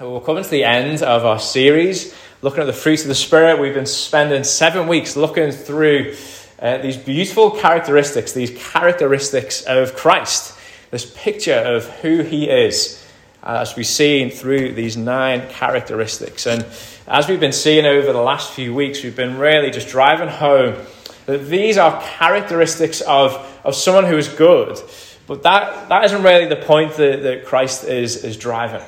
We're coming to the end of our series, looking at the fruits of the Spirit. We've been spending seven weeks looking through uh, these beautiful characteristics, these characteristics of Christ, this picture of who he is, uh, as we've seen through these nine characteristics. And as we've been seeing over the last few weeks, we've been really just driving home that these are characteristics of, of someone who is good. But that, that isn't really the point that, that Christ is, is driving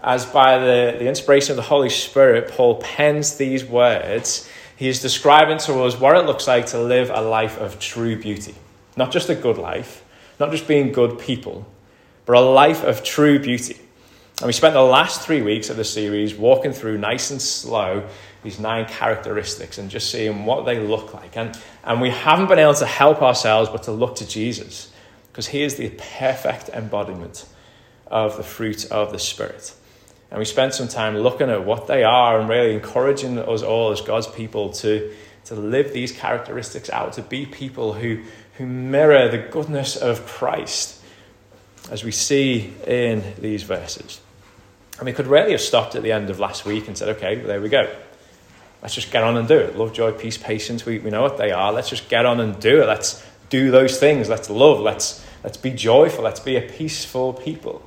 as by the, the inspiration of the Holy Spirit, Paul pens these words, he is describing to us what it looks like to live a life of true beauty. Not just a good life, not just being good people, but a life of true beauty. And we spent the last three weeks of the series walking through nice and slow these nine characteristics and just seeing what they look like. And, and we haven't been able to help ourselves but to look to Jesus because he is the perfect embodiment of the fruit of the Spirit. And we spent some time looking at what they are and really encouraging us all as God's people to, to live these characteristics out, to be people who, who mirror the goodness of Christ, as we see in these verses. And we could really have stopped at the end of last week and said, okay, there we go. Let's just get on and do it. Love, joy, peace, patience, we, we know what they are. Let's just get on and do it. Let's do those things. Let's love. Let's, let's be joyful. Let's be a peaceful people.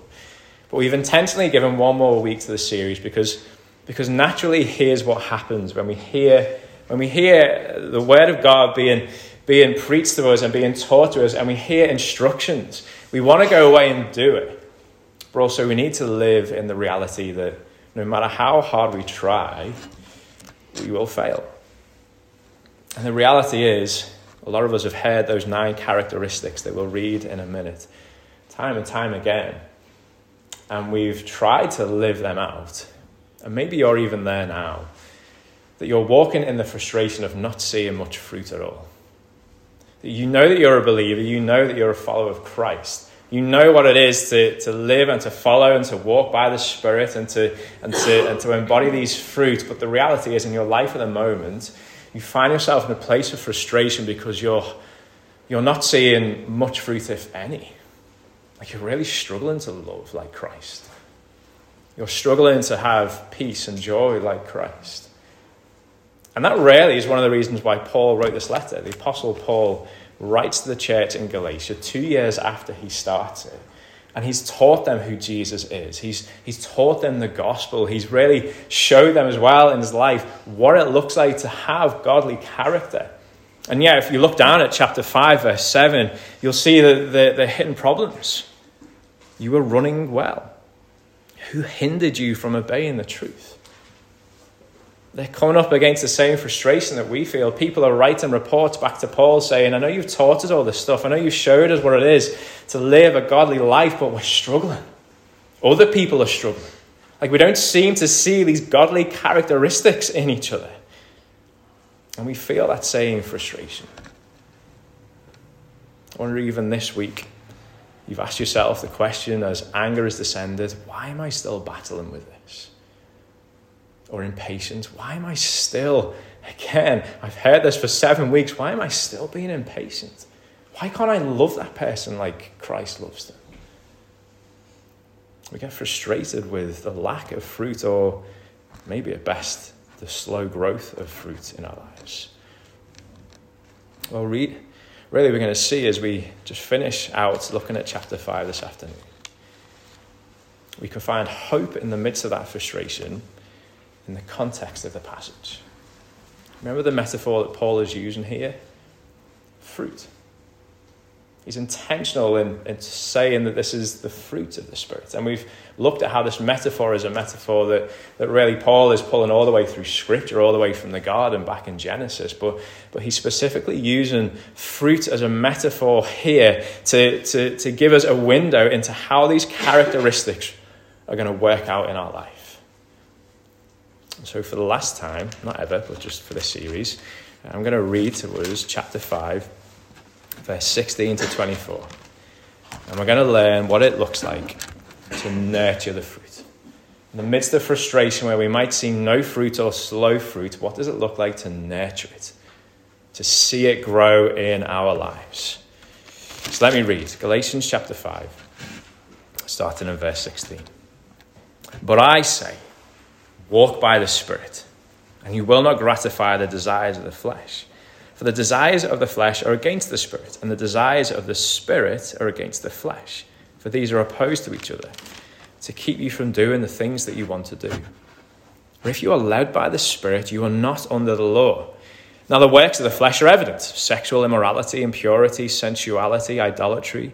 But we've intentionally given one more week to the series because, because naturally here's what happens when we hear when we hear the word of God being, being preached to us and being taught to us and we hear instructions. We want to go away and do it. But also we need to live in the reality that no matter how hard we try, we will fail. And the reality is, a lot of us have heard those nine characteristics that we'll read in a minute, time and time again and we've tried to live them out, and maybe you're even there now, that you're walking in the frustration of not seeing much fruit at all. That you know that you're a believer, you know that you're a follower of Christ. You know what it is to, to live and to follow and to walk by the Spirit and to, and, to, and to embody these fruits. But the reality is, in your life at the moment, you find yourself in a place of frustration because you're, you're not seeing much fruit, if any. Like you're really struggling to love like Christ. You're struggling to have peace and joy like Christ. And that really is one of the reasons why Paul wrote this letter. The Apostle Paul writes to the church in Galatia two years after he started. And he's taught them who Jesus is. He's, he's taught them the gospel. He's really showed them as well in his life what it looks like to have godly character. And yeah, if you look down at chapter 5, verse 7, you'll see the, they're, they're problems. You were running well. Who hindered you from obeying the truth? They're coming up against the same frustration that we feel. People are writing reports back to Paul saying, I know you've taught us all this stuff. I know you've showed us what it is to live a godly life, but we're struggling. Other people are struggling. Like we don't seem to see these godly characteristics in each other. And we feel that same frustration. I wonder even this week You've asked yourself the question as anger has descended why am I still battling with this? Or impatience, why am I still, again, I've heard this for seven weeks, why am I still being impatient? Why can't I love that person like Christ loves them? We get frustrated with the lack of fruit, or maybe at best, the slow growth of fruit in our lives. Well, read really we're going to see as we just finish out looking at chapter 5 this afternoon. We can find hope in the midst of that frustration in the context of the passage. Remember the metaphor that Paul is using here? Fruit. He's intentional in, in saying that this is the fruit of the Spirit. And we've looked at how this metaphor is a metaphor that, that really Paul is pulling all the way through Scripture, all the way from the garden back in Genesis. But, but he's specifically using fruit as a metaphor here to, to, to give us a window into how these characteristics are going to work out in our life. so, for the last time, not ever, but just for this series, I'm going to read to us chapter 5 verse 16 to 24. And we're going to learn what it looks like to nurture the fruit. In the midst of frustration, where we might see no fruit or slow fruit, what does it look like to nurture it? To see it grow in our lives. So let me read Galatians chapter 5, starting in verse 16. But I say, walk by the Spirit, and you will not gratify the desires of the flesh. For the desires of the flesh are against the Spirit, and the desires of the Spirit are against the flesh. For these are opposed to each other, to keep you from doing the things that you want to do. For if you are led by the Spirit, you are not under the law. Now, the works of the flesh are evident sexual immorality, impurity, sensuality, idolatry,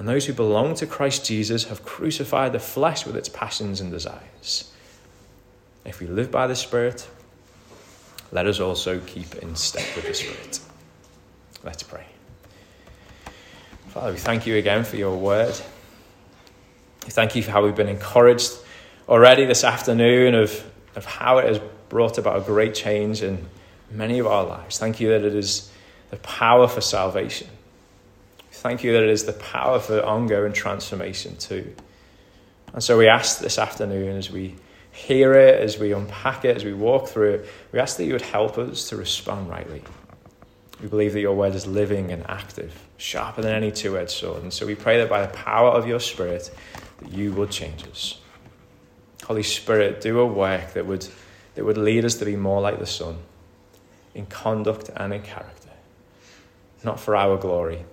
And those who belong to Christ Jesus have crucified the flesh with its passions and desires. If we live by the Spirit, let us also keep in step with the Spirit. Let's pray. Father, we thank you again for your word. We thank you for how we've been encouraged already this afternoon of, of how it has brought about a great change in many of our lives. Thank you that it is the power for salvation. Thank you that it is the power for ongoing transformation too. And so we ask this afternoon as we hear it, as we unpack it, as we walk through it, we ask that you would help us to respond rightly. We believe that your word is living and active, sharper than any two edged sword. And so we pray that by the power of your Spirit, that you would change us. Holy Spirit, do a work that would that would lead us to be more like the Son in conduct and in character, not for our glory,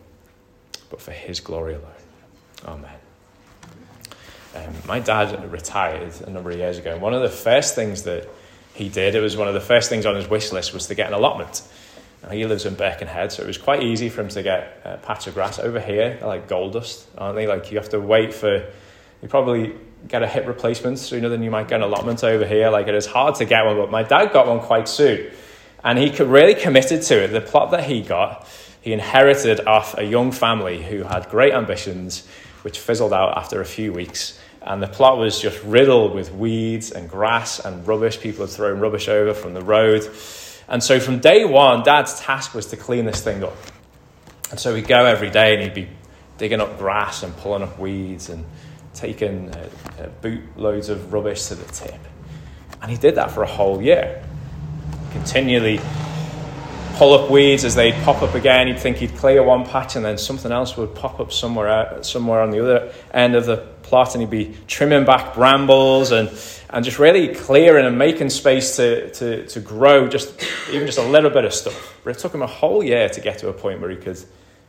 but for His glory alone. Amen. Um, my dad retired a number of years ago, and one of the first things that he did, it was one of the first things on his wish list, was to get an allotment. Now, he lives in Birkenhead, so it was quite easy for him to get a patch of grass over here. Like gold dust, aren't they? Like you have to wait for, you probably get a hip replacement sooner than you might get an allotment over here. Like it is hard to get one, but my dad got one quite soon. And he really committed to it. The plot that he got, he inherited off a young family who had great ambitions, which fizzled out after a few weeks. And the plot was just riddled with weeds and grass and rubbish. People had thrown rubbish over from the road. And so from day one, Dad's task was to clean this thing up. And so he'd go every day and he'd be digging up grass and pulling up weeds and taking uh, uh, bootloads of rubbish to the tip. And he did that for a whole year. Continually pull up weeds as they'd pop up again. He'd think he'd clear one patch and then something else would pop up somewhere, out, somewhere on the other end of the plot and he'd be trimming back brambles and, and just really clearing and making space to, to, to grow just even just a little bit of stuff. But it took him a whole year to get to a point where he could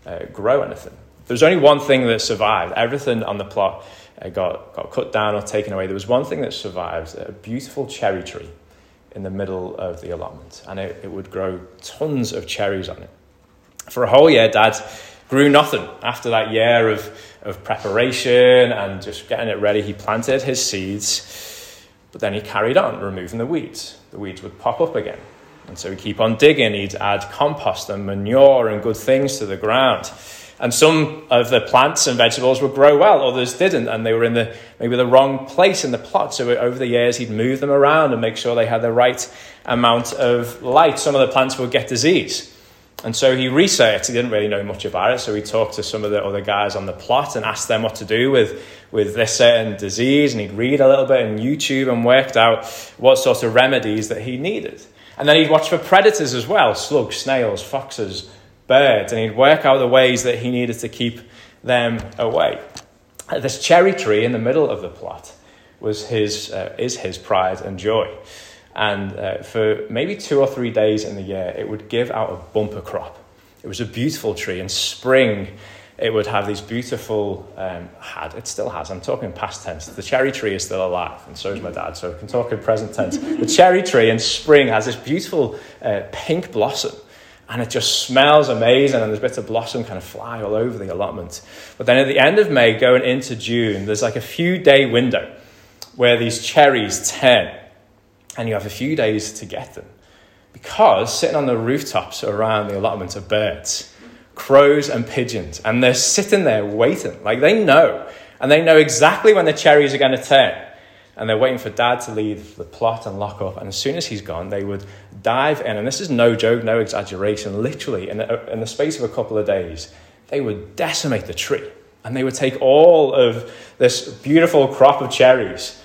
uh, grow anything. There was only one thing that survived. Everything on the plot uh, got, got cut down or taken away. There was one thing that survived a beautiful cherry tree in the middle of the allotment, and it, it would grow tons of cherries on it. For a whole year, Dad grew nothing. After that year of, of preparation and just getting it ready, he planted his seeds, but then he carried on removing the weeds. The weeds would pop up again. And so he'd keep on digging, he'd add compost and manure and good things to the ground. And some of the plants and vegetables would grow well, others didn't, and they were in the maybe the wrong place in the plot. So over the years, he'd move them around and make sure they had the right amount of light. Some of the plants would get disease. And so he researched, he didn't really know much about it, so he talked to some of the other guys on the plot and asked them what to do with, with this certain disease, and he'd read a little bit on YouTube and worked out what sort of remedies that he needed. And then he'd watch for predators as well slugs, snails, foxes, birds, and he'd work out the ways that he needed to keep them away. This cherry tree in the middle of the plot was his, uh, is his pride and joy. And uh, for maybe two or three days in the year, it would give out a bumper crop. It was a beautiful tree. In spring, it would have these beautiful, um, had, it still has, I'm talking past tense. The cherry tree is still alive, and so is my dad, so I can talk in present tense. the cherry tree in spring has this beautiful uh, pink blossom and it just smells amazing and there's bits of blossom kind of fly all over the allotment but then at the end of may going into june there's like a few day window where these cherries turn and you have a few days to get them because sitting on the rooftops around the allotment are birds crows and pigeons and they're sitting there waiting like they know And they know exactly when the cherries are going to turn. And they're waiting for dad to leave the plot and lock up. And as soon as he's gone, they would dive in. And this is no joke, no exaggeration. Literally, in, a, in the space of a couple of days, they would decimate the tree. And they would take all of this beautiful crop of cherries.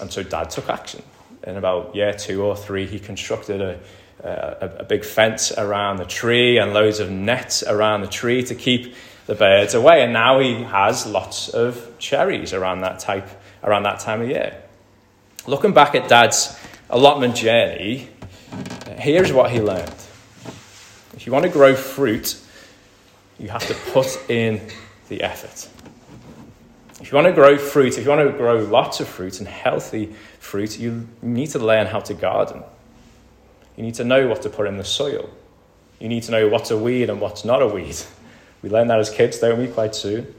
And so dad took action. In about year two or three, he constructed a, a, a big fence around the tree and loads of nets around the tree to keep the birds away. And now he has lots of cherries around that type around that time of year. Looking back at Dad's allotment journey, here's what he learned. If you want to grow fruit, you have to put in the effort. If you want to grow fruit, if you want to grow lots of fruit and healthy fruit, you need to learn how to garden. You need to know what to put in the soil. You need to know what's a weed and what's not a weed. We learn that as kids, don't we, quite soon?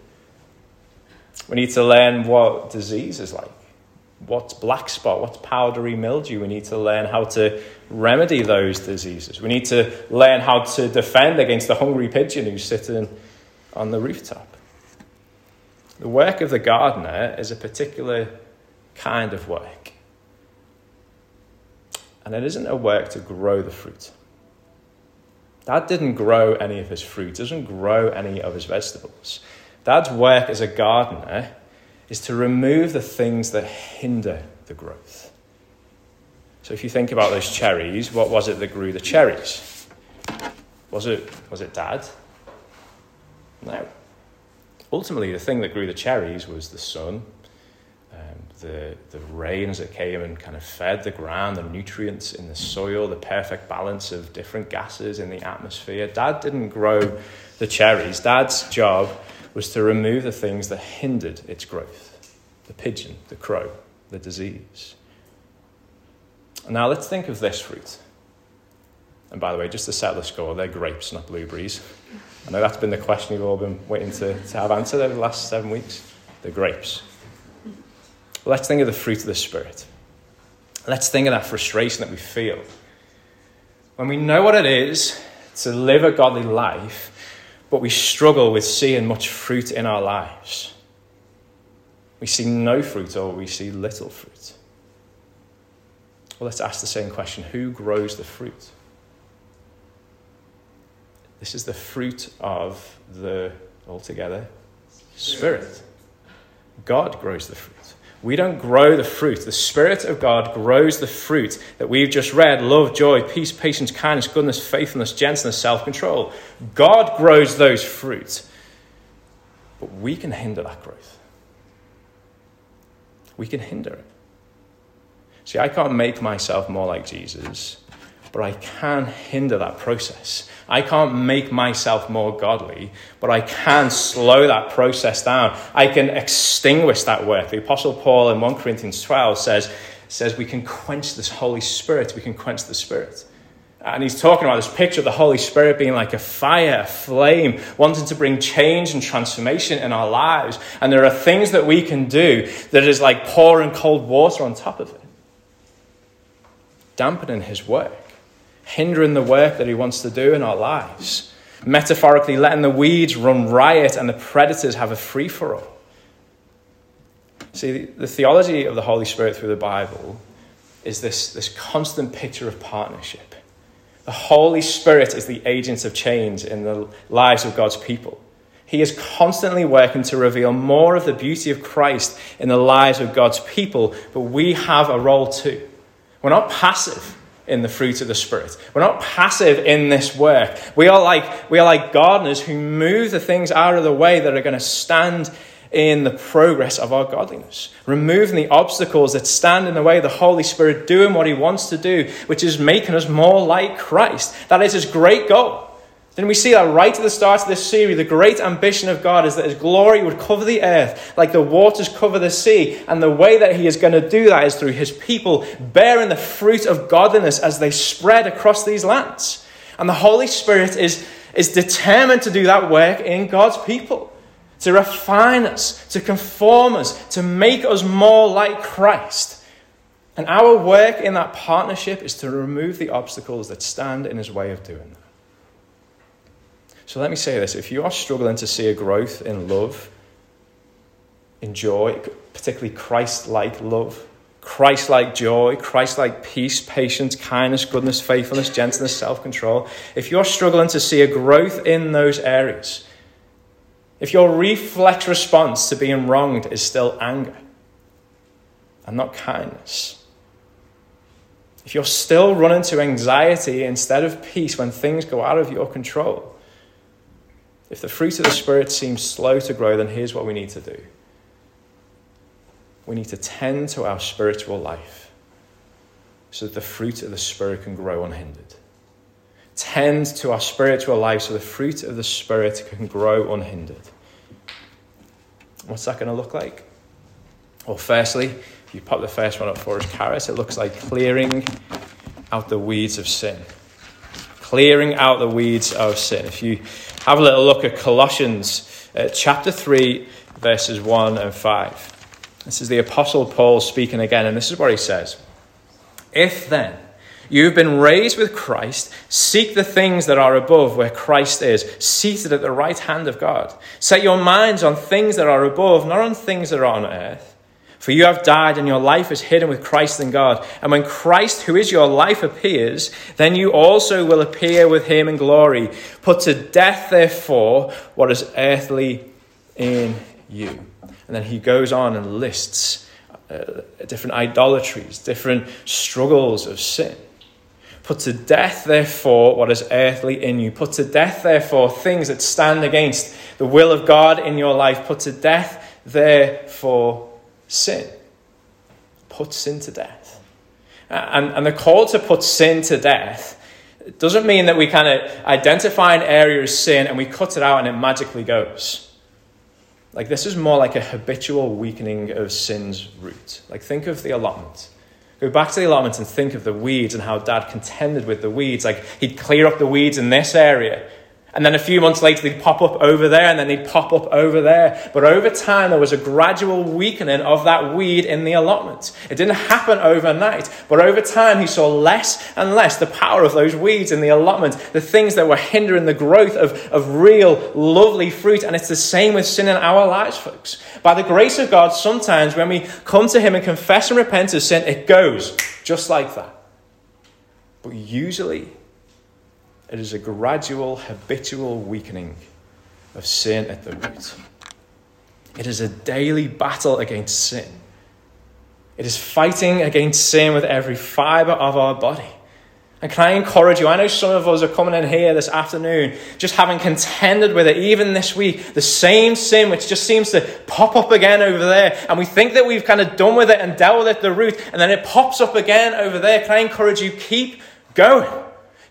We need to learn what disease is like. What's black spot? What's powdery mildew? We need to learn how to remedy those diseases. We need to learn how to defend against the hungry pigeon who's sitting on the rooftop. The work of the gardener is a particular kind of work. And it isn't a work to grow the fruit. Dad didn't grow any of his fruit, doesn't grow any of his vegetables. Dad's work as a gardener is to remove the things that hinder the growth. So if you think about those cherries, what was it that grew the cherries? Was it, was it dad? No. Ultimately, the thing that grew the cherries was the sun, um, the, the rain as it came and kind of fed the ground, the nutrients in the soil, the perfect balance of different gases in the atmosphere. Dad didn't grow the cherries. Dad's job was to remove the things that hindered its growth the pigeon, the crow, the disease. Now let's think of this fruit. And by the way, just to settle the score, they're grapes, not blueberries. I know that's been the question you've all been waiting to, to have answered over the last seven weeks. They're grapes. Let's think of the fruit of the Spirit. Let's think of that frustration that we feel. When we know what it is to live a godly life, but we struggle with seeing much fruit in our lives. We see no fruit or we see little fruit. Well, let's ask the same question who grows the fruit? This is the fruit of the, altogether, Spirit. God grows the fruit. We don't grow the fruit. The Spirit of God grows the fruit that we've just read love, joy, peace, patience, kindness, goodness, faithfulness, gentleness, self control. God grows those fruits. But we can hinder that growth. We can hinder it. See, I can't make myself more like Jesus but I can hinder that process. I can't make myself more godly, but I can slow that process down. I can extinguish that work. The Apostle Paul in 1 Corinthians 12 says, says we can quench this Holy Spirit, we can quench the Spirit. And he's talking about this picture of the Holy Spirit being like a fire, a flame, wanting to bring change and transformation in our lives. And there are things that we can do that is like pouring cold water on top of it, dampening his work hindering the work that He wants to do in our lives. Metaphorically, letting the weeds run riot and the predators have a free for all. See, the theology of the Holy Spirit through the Bible is this, this constant picture of partnership. The Holy Spirit is the agent of change in the lives of God's people. He is constantly working to reveal more of the beauty of Christ in the lives of God's people, but we have a role too. We're not passive in the fruit of the Spirit. We're not passive in this work. We are like, we are like gardeners who move the things out of the way that are going to stand in the progress of our godliness, removing the obstacles that stand in the way of the Holy Spirit doing what He wants to do, which is making us more like Christ. That is His great goal. Then we see that right at the start of this series, the great ambition of God is that His glory would cover the earth like the waters cover the sea. And the way that He is going to do that is through His people bearing the fruit of godliness as they spread across these lands. And the Holy Spirit is, is determined to do that work in God's people, to refine us, to conform us, to make us more like Christ. And our work in that partnership is to remove the obstacles that stand in His way of doing that. So let me say this. If you are struggling to see a growth in love, enjoy, particularly Christ like love, Christ like joy, Christ like peace, patience, kindness, goodness, faithfulness, gentleness, self control, if you're struggling to see a growth in those areas, if your reflex response to being wronged is still anger and not kindness, if you're still running to anxiety instead of peace when things go out of your control, if the fruit of the Spirit seems slow to grow, then here's what we need to do we need to tend to our spiritual life so that the fruit of the Spirit can grow unhindered. Tend to our spiritual life so the fruit of the Spirit can grow unhindered. What's that going to look like? Well, firstly, if you pop the first one up for us, Karis, it looks like clearing out the weeds of sin. Clearing out the weeds of sin. If you have a little look at Colossians uh, chapter 3, verses 1 and 5. This is the Apostle Paul speaking again, and this is what he says If then you have been raised with Christ, seek the things that are above where Christ is, seated at the right hand of God. Set your minds on things that are above, not on things that are on earth. For you have died, and your life is hidden with Christ in God. And when Christ, who is your life, appears, then you also will appear with him in glory. Put to death, therefore, what is earthly in you. And then he goes on and lists uh, different idolatries, different struggles of sin. Put to death, therefore, what is earthly in you. Put to death, therefore, things that stand against the will of God in your life. Put to death, therefore, sin. Put sin to death. And, and the call to put sin to death doesn't mean that we kind of identify an area of sin and we cut it out and it magically goes. Like, this is more like a habitual weakening of sin's root. Like, think of the allotment. Go back to the allotment and think of the weeds and how dad contended with the weeds. Like, he'd clear up the weeds in this area and then a few months later, they'd pop up over there, and then they'd pop up over there. But over time, there was a gradual weakening of that weed in the allotment. It didn't happen overnight, but over time, he saw less and less the power of those weeds in the allotment, the things that were hindering the growth of, of real, lovely fruit. And it's the same with sin in our lives, folks. By the grace of God, sometimes when we come to Him and confess and repent of sin, it goes just like that. But usually, it is a gradual, habitual weakening of sin at the root. It is a daily battle against sin. It is fighting against sin with every fiber of our body. And can I encourage you? I know some of us are coming in here this afternoon just having contended with it, even this week. The same sin which just seems to pop up again over there. And we think that we've kind of done with it and dealt with it at the root. And then it pops up again over there. Can I encourage you? Keep going.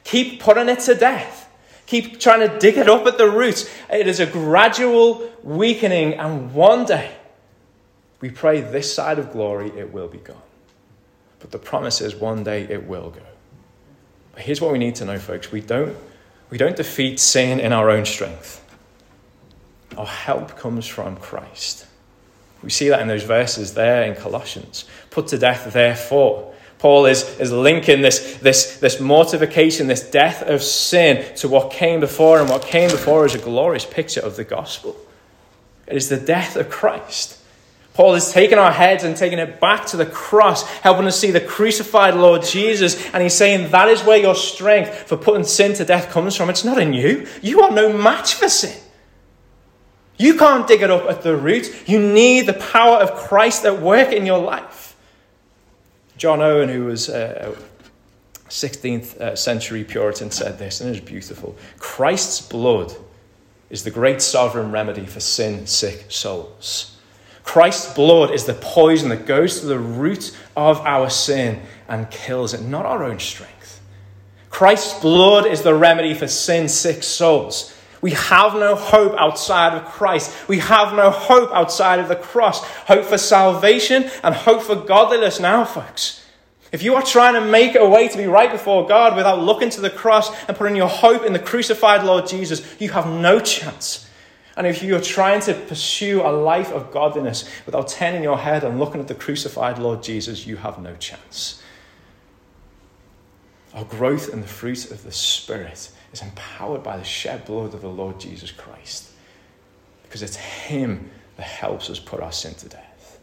Keep putting it to death. Keep trying to dig it up at the roots. It is a gradual weakening, and one day, we pray this side of glory, it will be gone. But the promise is one day it will go. But here's what we need to know, folks. We don't, we don't defeat sin in our own strength. Our help comes from Christ. We see that in those verses there in Colossians. Put to death, therefore, Paul is, is linking this, this, this mortification, this death of sin, to what came before, and what came before is a glorious picture of the gospel. It is the death of Christ. Paul is taking our heads and taking it back to the cross, helping us see the crucified Lord Jesus. And he's saying that is where your strength for putting sin to death comes from. It's not in you. You are no match for sin. You can't dig it up at the root. You need the power of Christ at work in your life. John Owen, who was a 16th uh, century Puritan, said this, and it is beautiful Christ's blood is the great sovereign remedy for sin sick souls. Christ's blood is the poison that goes to the root of our sin and kills it, not our own strength. Christ's blood is the remedy for sin sick souls. We have no hope outside of Christ. We have no hope outside of the cross. Hope for salvation and hope for godliness now, folks. If you are trying to make a way to be right before God without looking to the cross and putting your hope in the crucified Lord Jesus, you have no chance. And if you're trying to pursue a life of godliness without turning your head and looking at the crucified Lord Jesus, you have no chance. Our growth in the fruit of the Spirit is empowered by the shed blood of the Lord Jesus Christ. Because it's Him that helps us put our sin to death.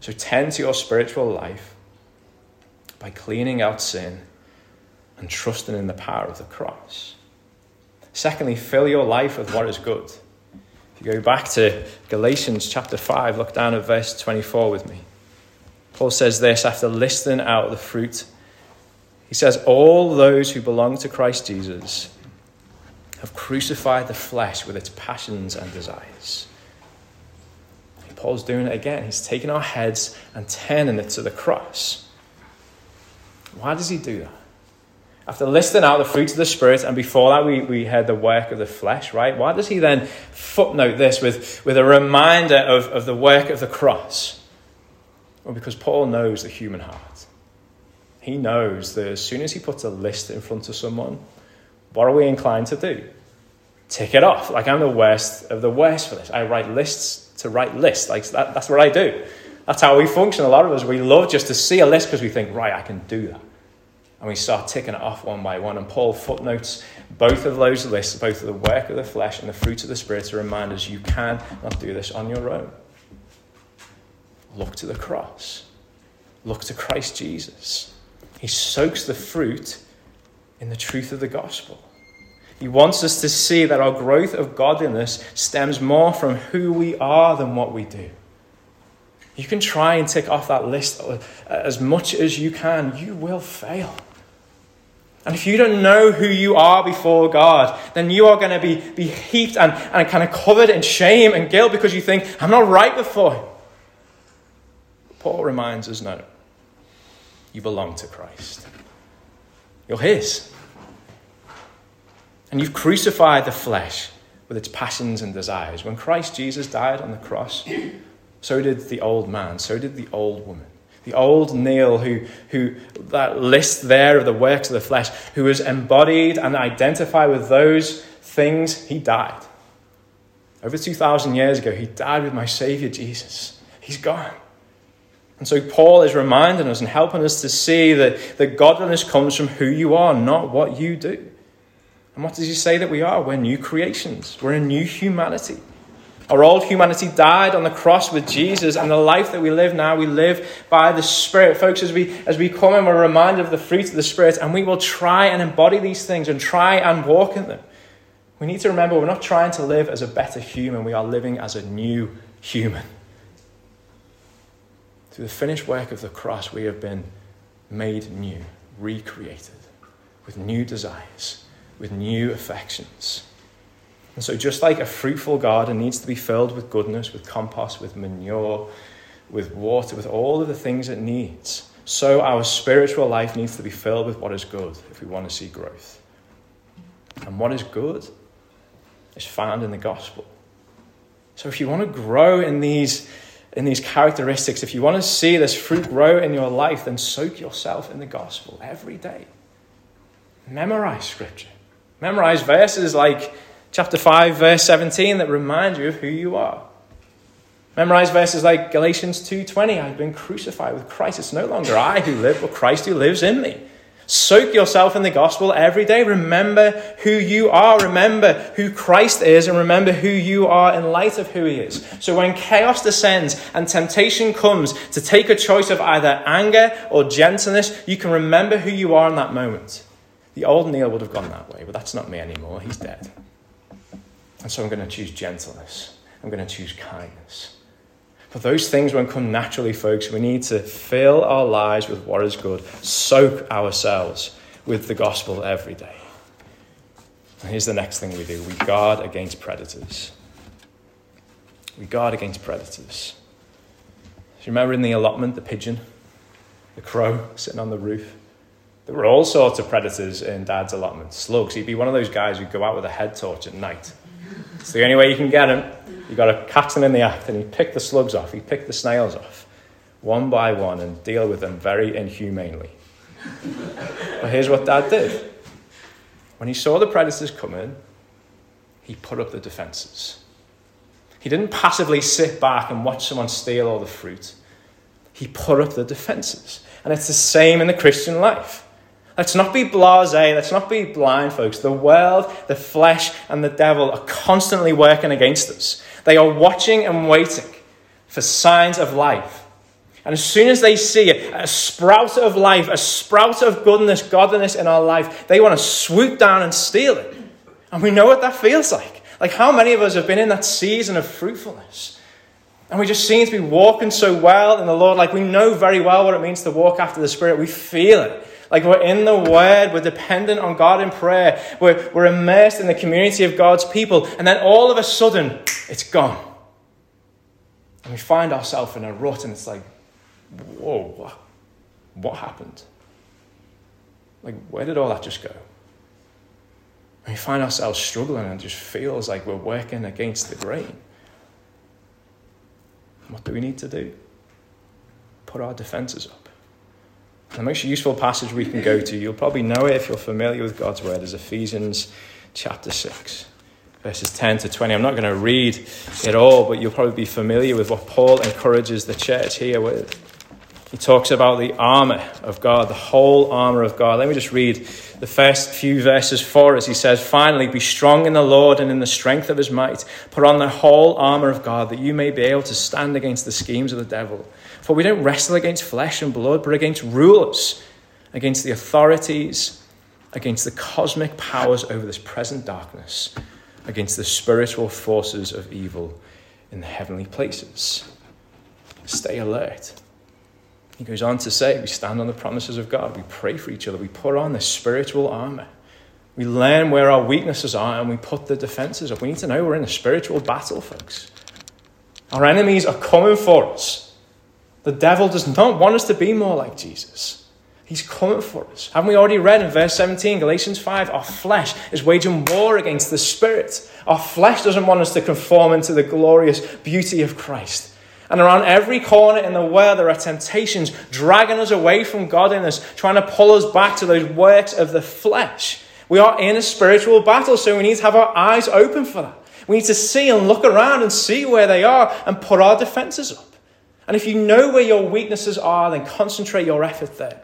So tend to your spiritual life by cleaning out sin and trusting in the power of the cross. Secondly, fill your life with what is good. If you go back to Galatians chapter 5, look down at verse 24 with me. Paul says this after listing out the fruit. He says, All those who belong to Christ Jesus have crucified the flesh with its passions and desires. Paul's doing it again. He's taking our heads and turning it to the cross. Why does he do that? After listing out the fruits of the Spirit, and before that we, we had the work of the flesh, right? Why does he then footnote this with, with a reminder of, of the work of the cross? Well, because Paul knows the human heart. He knows that as soon as he puts a list in front of someone, what are we inclined to do? Tick it off. Like I'm the worst of the worst for this. I write lists to write lists. Like that, that's what I do. That's how we function. A lot of us, we love just to see a list because we think, right, I can do that. And we start ticking it off one by one. And Paul footnotes both of those lists, both of the work of the flesh and the fruit of the Spirit, to remind us you cannot do this on your own. Look to the cross. Look to Christ Jesus. He soaks the fruit in the truth of the gospel. He wants us to see that our growth of godliness stems more from who we are than what we do. You can try and tick off that list uh, as much as you can, you will fail. And if you don't know who you are before God, then you are going to be, be heaped and, and kind of covered in shame and guilt because you think, I'm not right before Him. Paul reminds us no, you belong to Christ. You're His. And you've crucified the flesh with its passions and desires. When Christ Jesus died on the cross, so did the old man, so did the old woman. The old Neil, who, who that list there of the works of the flesh, who was embodied and identified with those things, he died. Over 2,000 years ago, he died with my Savior Jesus. He's gone. And so Paul is reminding us and helping us to see that, that godliness comes from who you are, not what you do. And what does he say that we are? We're new creations, we're a new humanity. Our old humanity died on the cross with Jesus, and the life that we live now, we live by the Spirit. Folks, as we, as we come and we're reminded of the fruit of the Spirit, and we will try and embody these things and try and walk in them. We need to remember we're not trying to live as a better human, we are living as a new human. Through the finished work of the cross, we have been made new, recreated, with new desires, with new affections. And so, just like a fruitful garden needs to be filled with goodness, with compost, with manure, with water, with all of the things it needs, so our spiritual life needs to be filled with what is good if we want to see growth. And what is good is found in the gospel. So, if you want to grow in these, in these characteristics, if you want to see this fruit grow in your life, then soak yourself in the gospel every day. Memorize scripture. Memorize verses like chapter 5, verse 17 that remind you of who you are. Memorize verses like Galatians 2:20, I've been crucified with Christ. It's no longer I who live, but Christ who lives in me. Soak yourself in the gospel every day. Remember who you are. Remember who Christ is and remember who you are in light of who he is. So when chaos descends and temptation comes to take a choice of either anger or gentleness, you can remember who you are in that moment. The old Neil would have gone that way, but that's not me anymore. He's dead. And so I'm going to choose gentleness. I'm going to choose kindness. But those things won't come naturally, folks. We need to fill our lives with what is good, soak ourselves with the gospel every day. And here's the next thing we do we guard against predators. We guard against predators. Do you remember in the allotment, the pigeon, the crow sitting on the roof? There were all sorts of predators in Dad's allotment. Slugs. He'd be one of those guys who'd go out with a head torch at night it's the only way you can get him. You've got to catch them in the act, and he picked the slugs off, he picked the snails off, one by one, and deal with them very inhumanely. but here's what Dad did. When he saw the predators coming, he put up the defenses. He didn't passively sit back and watch someone steal all the fruit. He put up the defenses. And it's the same in the Christian life. Let's not be blase. Let's not be blind, folks. The world, the flesh, and the devil are constantly working against us. They are watching and waiting for signs of life. And as soon as they see a, sprout of life, a sprout of goodness, godliness in our life, they want to swoop down and steal it. And we know what that feels like. Like, how many of us have been in that season of fruitfulness? And we just seem to be walking so well in the Lord. Like, we know very well what it means to walk after the Spirit. We feel it. Like, we're in the Word. We're dependent on God in prayer. We're, we're immersed in the community of God's people. And then all of a sudden, it's gone. And we find ourselves in a rut, and it's like, whoa, what, happened? Like, where did all that just go? And we find ourselves struggling and it just feels like we're working against the grain. What do we need to do? Put our defenses up. The most useful passage we can go to, you'll probably know it if you're familiar with God's word, is Ephesians chapter 6, verses 10 to 20. I'm not going to read it all, but you'll probably be familiar with what Paul encourages the church here with. He talks about the armor of God, the whole armor of God. Let me just read the first few verses for us. He says, Finally, be strong in the Lord and in the strength of his might. Put on the whole armor of God that you may be able to stand against the schemes of the devil. For we don't wrestle against flesh and blood, but against rulers, against the authorities, against the cosmic powers over this present darkness, against the spiritual forces of evil in the heavenly places. Stay alert. He goes on to say, we stand on the promises of God. We pray for each other. We put on the spiritual armor. We learn where our weaknesses are and we put the defenses up. We need to know we're in a spiritual battle, folks. Our enemies are coming for us. The devil does not want us to be more like Jesus. He's coming for us. Haven't we already read in verse 17, Galatians 5? Our flesh is waging war against the spirit. Our flesh doesn't want us to conform into the glorious beauty of Christ. And around every corner in the world, there are temptations dragging us away from godliness, trying to pull us back to those works of the flesh. We are in a spiritual battle, so we need to have our eyes open for that. We need to see and look around and see where they are and put our defenses up. And if you know where your weaknesses are, then concentrate your effort there.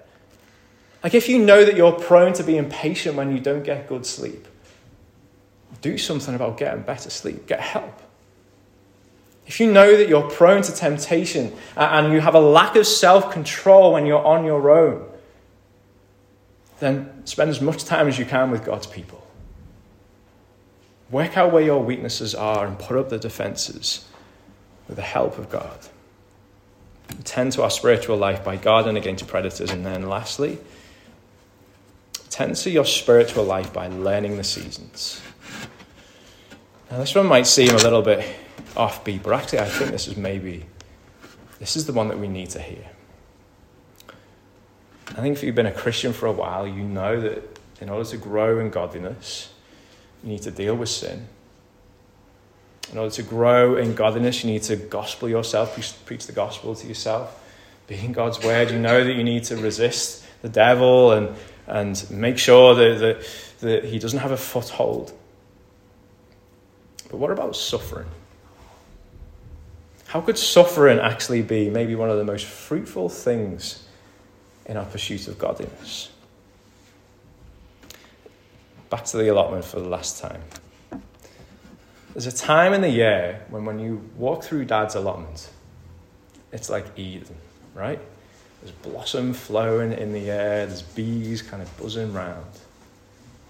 Like if you know that you're prone to be impatient when you don't get good sleep, do something about getting better sleep. Get help. If you know that you're prone to temptation uh, and you have a lack of self control when you're on your own, then spend as much time as you can with God's people. Work out where your weaknesses are and put up the defenses with the help of God. Tend to our spiritual life by guarding against predators. And then, lastly, tend to your spiritual life by learning the seasons. Now, this one might seem a little bit offbeat, but actually, I think this is maybe this is the one that we need to hear. I think if you've been a Christian for a while, you know that in order to grow in godliness, you need to deal with sin. In order to grow in godliness, you need to gospel yourself, preach, the gospel to yourself, be in God's word. You know that you need to resist the devil and, and make sure that, that, that he doesn't have a foothold. But what about suffering? How could suffering actually be maybe one of the most fruitful things in our pursuit of godliness? Back to the allotment for the last time. There's a time in the year when, when you walk through dad's allotment, it's like Eden, right? There's blossom flowing in the air, there's bees kind of buzzing round.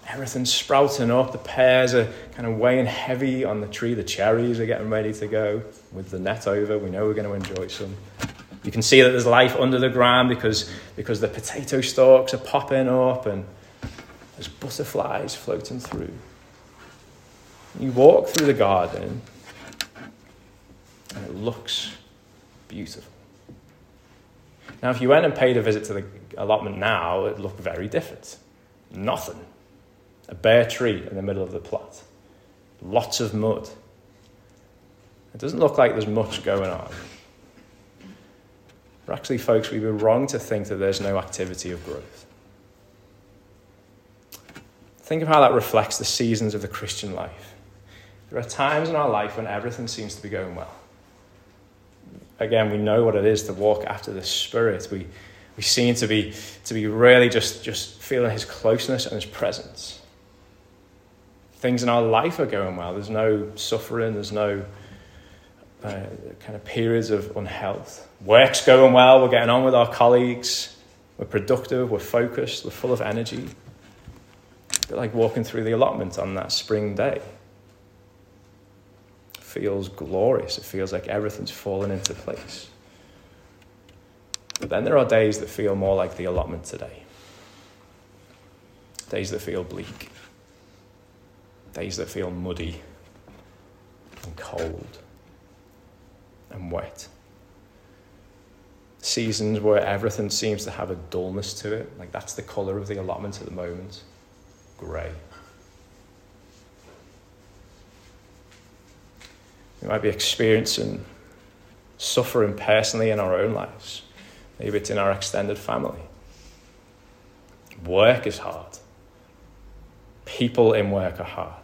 Everything's sprouting up. The pears are kind of weighing heavy on the tree. The cherries are getting ready to go with the net over. We know we're going to enjoy some. You can see that there's life under the ground because, because the potato stalks are popping up and there's butterflies floating through. You walk through the garden and it looks beautiful. Now, if you went and paid a visit to the allotment now, it'd look very different. Nothing a bare tree in the middle of the plot, lots of mud. It doesn't look like there's much going on. But actually, folks, we were wrong to think that there's no activity of growth. Think of how that reflects the seasons of the Christian life. There are times in our life when everything seems to be going well. Again, we know what it is to walk after the Spirit. We, we seem to be, to be really just, just feeling His closeness and His presence things in our life are going well. There's no suffering, there's no uh, kind of periods of unhealth. Work's going well, we're getting on with our colleagues, we're productive, we're focused, we're full of energy. A bit like walking through the allotment on that spring day. It feels glorious, it feels like everything's fallen into place. But then there are days that feel more like the allotment today. Days that feel bleak. Days that feel muddy and cold and wet. Seasons where everything seems to have a dullness to it. Like that's the colour of the allotment at the moment grey. We might be experiencing suffering personally in our own lives. Maybe it's in our extended family. Work is hard. People in work are hard.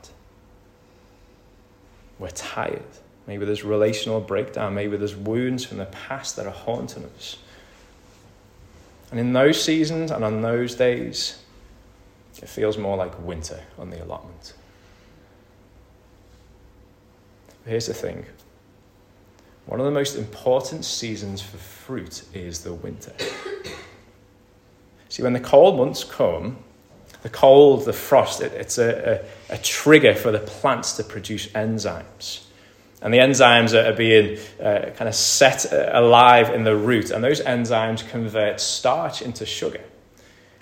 We're tired. Maybe there's relational breakdown. Maybe there's wounds from the past that are haunting us. And in those seasons and on those days, it feels more like winter on the allotment. But here's the thing one of the most important seasons for fruit is the winter. See, when the cold months come, the cold, the frost, it, it's a, a, a, trigger for the plants to produce enzymes. And the enzymes are, being uh, kind of set uh, alive in the root, and those enzymes convert starch into sugar.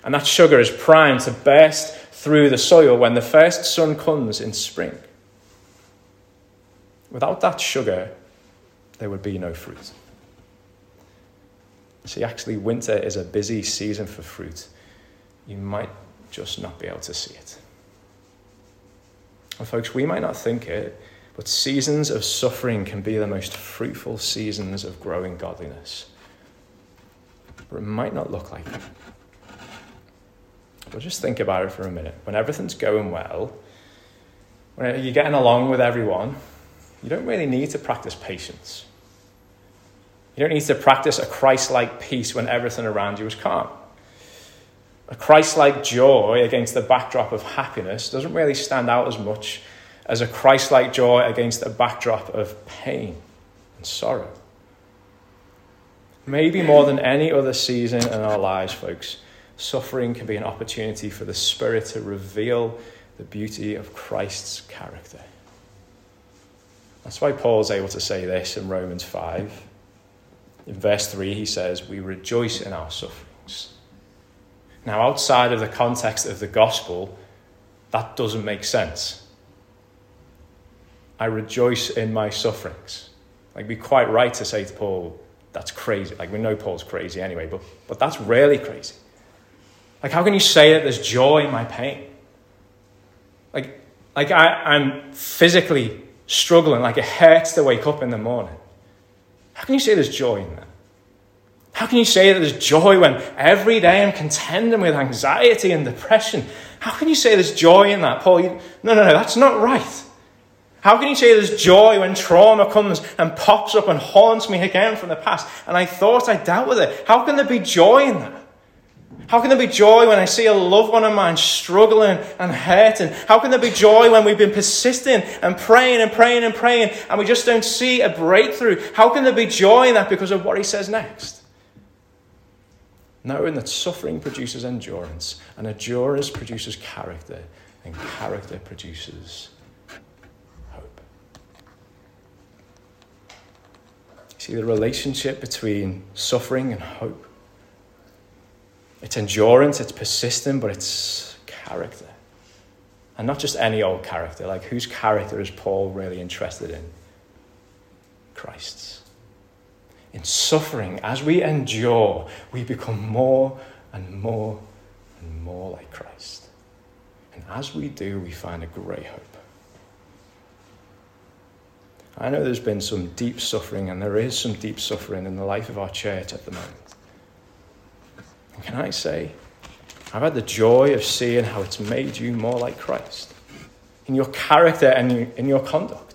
And that sugar is primed to burst through the soil when the first sun comes in spring. Without that sugar, there would be no fruit. See, actually, winter is a busy season for fruit. You might just not be able to see it. And, folks, we might not think it, but seasons of suffering can be the most fruitful seasons of growing godliness. But it might not look like it. But just think about it for a minute. When everything's going well, when you're getting along with everyone, you don't really need to practice patience. You don't need to practice a Christ like peace when everything around you is calm. A Christ like joy against the backdrop of happiness doesn't really stand out as much as a Christ like joy against a backdrop of pain and sorrow. Maybe more than any other season in our lives, folks, suffering can be an opportunity for the Spirit to reveal the beauty of Christ's character. That's why Paul's able to say this in Romans 5. In verse 3, he says, We rejoice in our sufferings now, outside of the context of the gospel, that doesn't make sense. I rejoice in my sufferings. Like, be quite right to say to Paul, that's crazy. Like, we know Paul's crazy anyway, but, but that's really crazy. Like, how can you say that there's joy in my pain? Like, like I, I'm physically struggling, like it hurts to wake up in the morning. How can you say there's joy in that? How can you say that there's joy when every day I'm contending with anxiety and depression? How can you say there's joy in that, Paul? You, no, no, no, that's not right. How can you say there's joy when trauma comes and pops up and haunts me again from the past and I thought I dealt with it? How can there be joy in that? How can there be joy when I see a loved one of mine struggling and hurting? How can there be joy when we've been persisting and praying and praying and praying and we just don't see a breakthrough? How can there be joy in that because of what he says next? Knowing that suffering produces endurance, and endurance produces character, and character produces hope. See the relationship between suffering and hope. It's endurance, it's persistent, but it's character. And not just any old character, like whose character is Paul really interested in? Christ's in suffering, as we endure, we become more and more and more like Christ. And as we do, we find a great hope. I know there's been some deep suffering, and there is some deep suffering in the life of our church at the moment. And can I say, I've had the joy of seeing how it's made you more like Christ in your character and in your conduct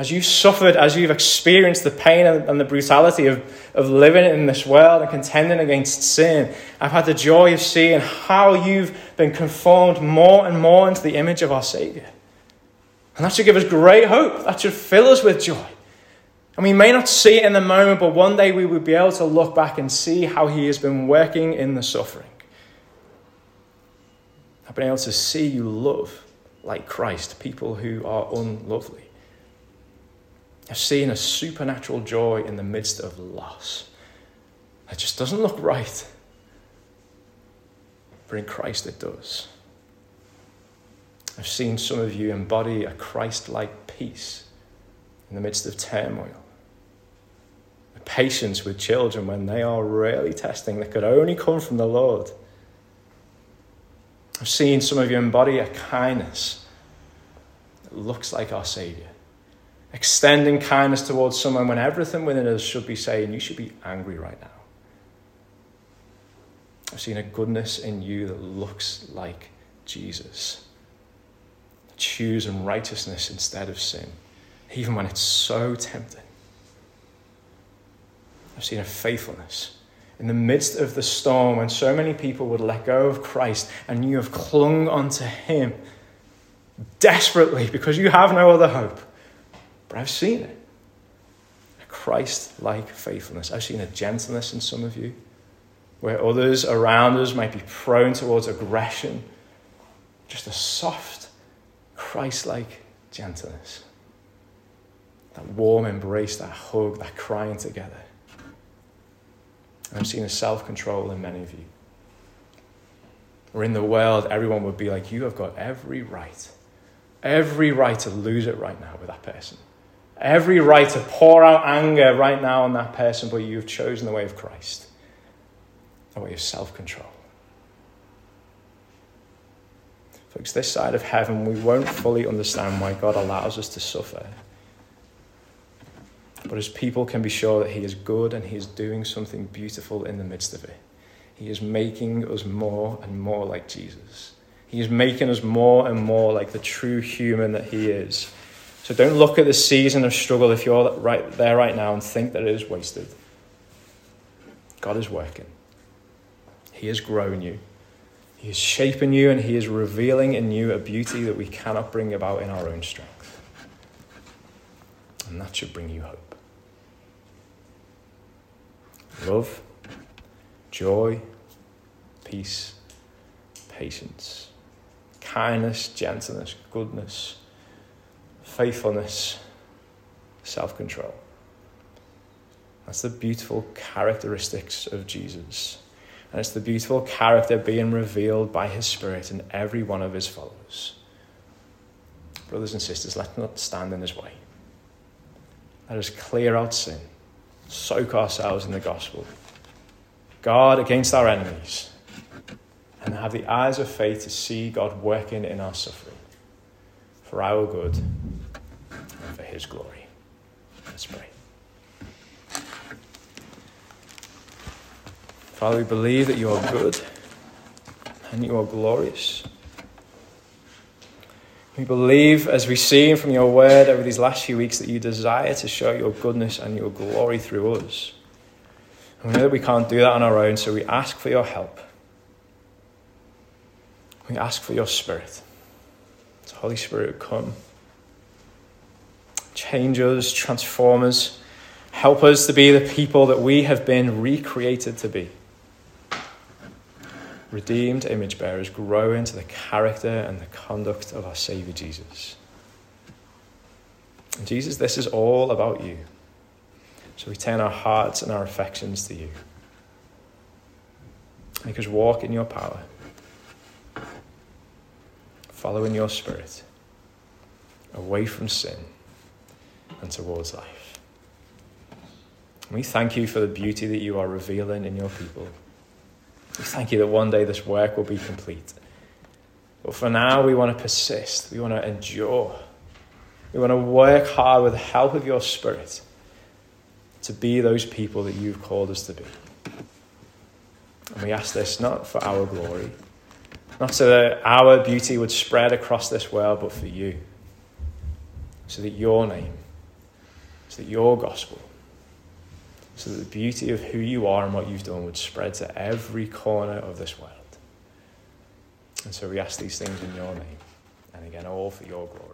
as you've suffered, as you've experienced the pain and, the brutality of, of living in this world and contending against sin, I've had the joy of seeing how you've been conformed more and more into the image of our Saviour. And that should give us great hope. That should fill us with joy. And we may not see it in the moment, but one day we will be able to look back and see how He has been working in the suffering. I've been able to see you love like Christ people who are unlovely. I've seen a supernatural joy in the midst of loss. It just doesn't look right. But in Christ it does. I've seen some of you embody a Christ like peace in the midst of turmoil. A patience with children when they are really testing that could only come from the Lord. I've seen some of you embody a kindness that looks like our Saviour. Extending kindness towards someone when everything within us should be saying, You should be angry right now. I've seen a goodness in you that looks like Jesus. Choose Choosing righteousness instead of sin, even when it's so tempting. I've seen a faithfulness in the midst of the storm when so many people would let go of Christ and you have clung onto Him desperately because you have no other hope. But I've seen it. A Christ like faithfulness. I've seen a gentleness in some of you where others around us might be prone towards aggression. Just a soft, Christ like gentleness. That warm embrace, that hug, that crying together. I've seen a self control in many of you. Or in the world, everyone would be like, You have got every right, every right to lose it right now with that person. Every right to pour out anger right now on that person, but you've chosen the way of Christ, the way of self control. Folks, this side of heaven, we won't fully understand why God allows us to suffer. But as people can be sure that He is good and He is doing something beautiful in the midst of it. He is making us more and more like Jesus. He is making us more and more like the true human that He is. So don't look at the season of struggle if you're right there right now and think that it is wasted. God is working. He has grown you. He is shaping you and He is revealing in you a beauty that we cannot bring about in our own strength. And that should bring you hope love, joy, peace, patience, kindness, gentleness, goodness, faithfulness, self control. That's the beautiful characteristics of Jesus. And it's the beautiful character being revealed by his Spirit in every one of his followers. Brothers and sisters, let's not stand in his way. Let us clear out sin soak ourselves in the gospel, guard against our enemies, and have the eyes of faith to see God working in our suffering for our good for His glory. Let's pray. Father, we believe that you are good and you are glorious. We believe, as we've seen from your word over these last few weeks, that you desire to show your goodness and your glory through us. And we know that we can't do that on our own, so we ask for your help. We ask for your Spirit. So, Holy Spirit, come. Change us, transform us, help us to be the people that we have been recreated to be redeemed image bearers grow into the character and the conduct of our Saviour Jesus. And Jesus, this is all about you. So we turn our hearts and our affections to you. Make us walk in your power, follow in your spirit, away from sin and towards life. We thank you for the beauty that you are revealing in your people. We thank you that one day this work will be complete. But for now, we want to persist. We want to endure. We want to work hard with the help of your Spirit to be those people that you've called us to be. And we ask this not for our glory, not so that our beauty would spread across this world, but for you. So that your name, so that your gospel so that the beauty of who you are and what you've done would spread to every corner of this world. And so we ask these things in your name, and again, all for your glory.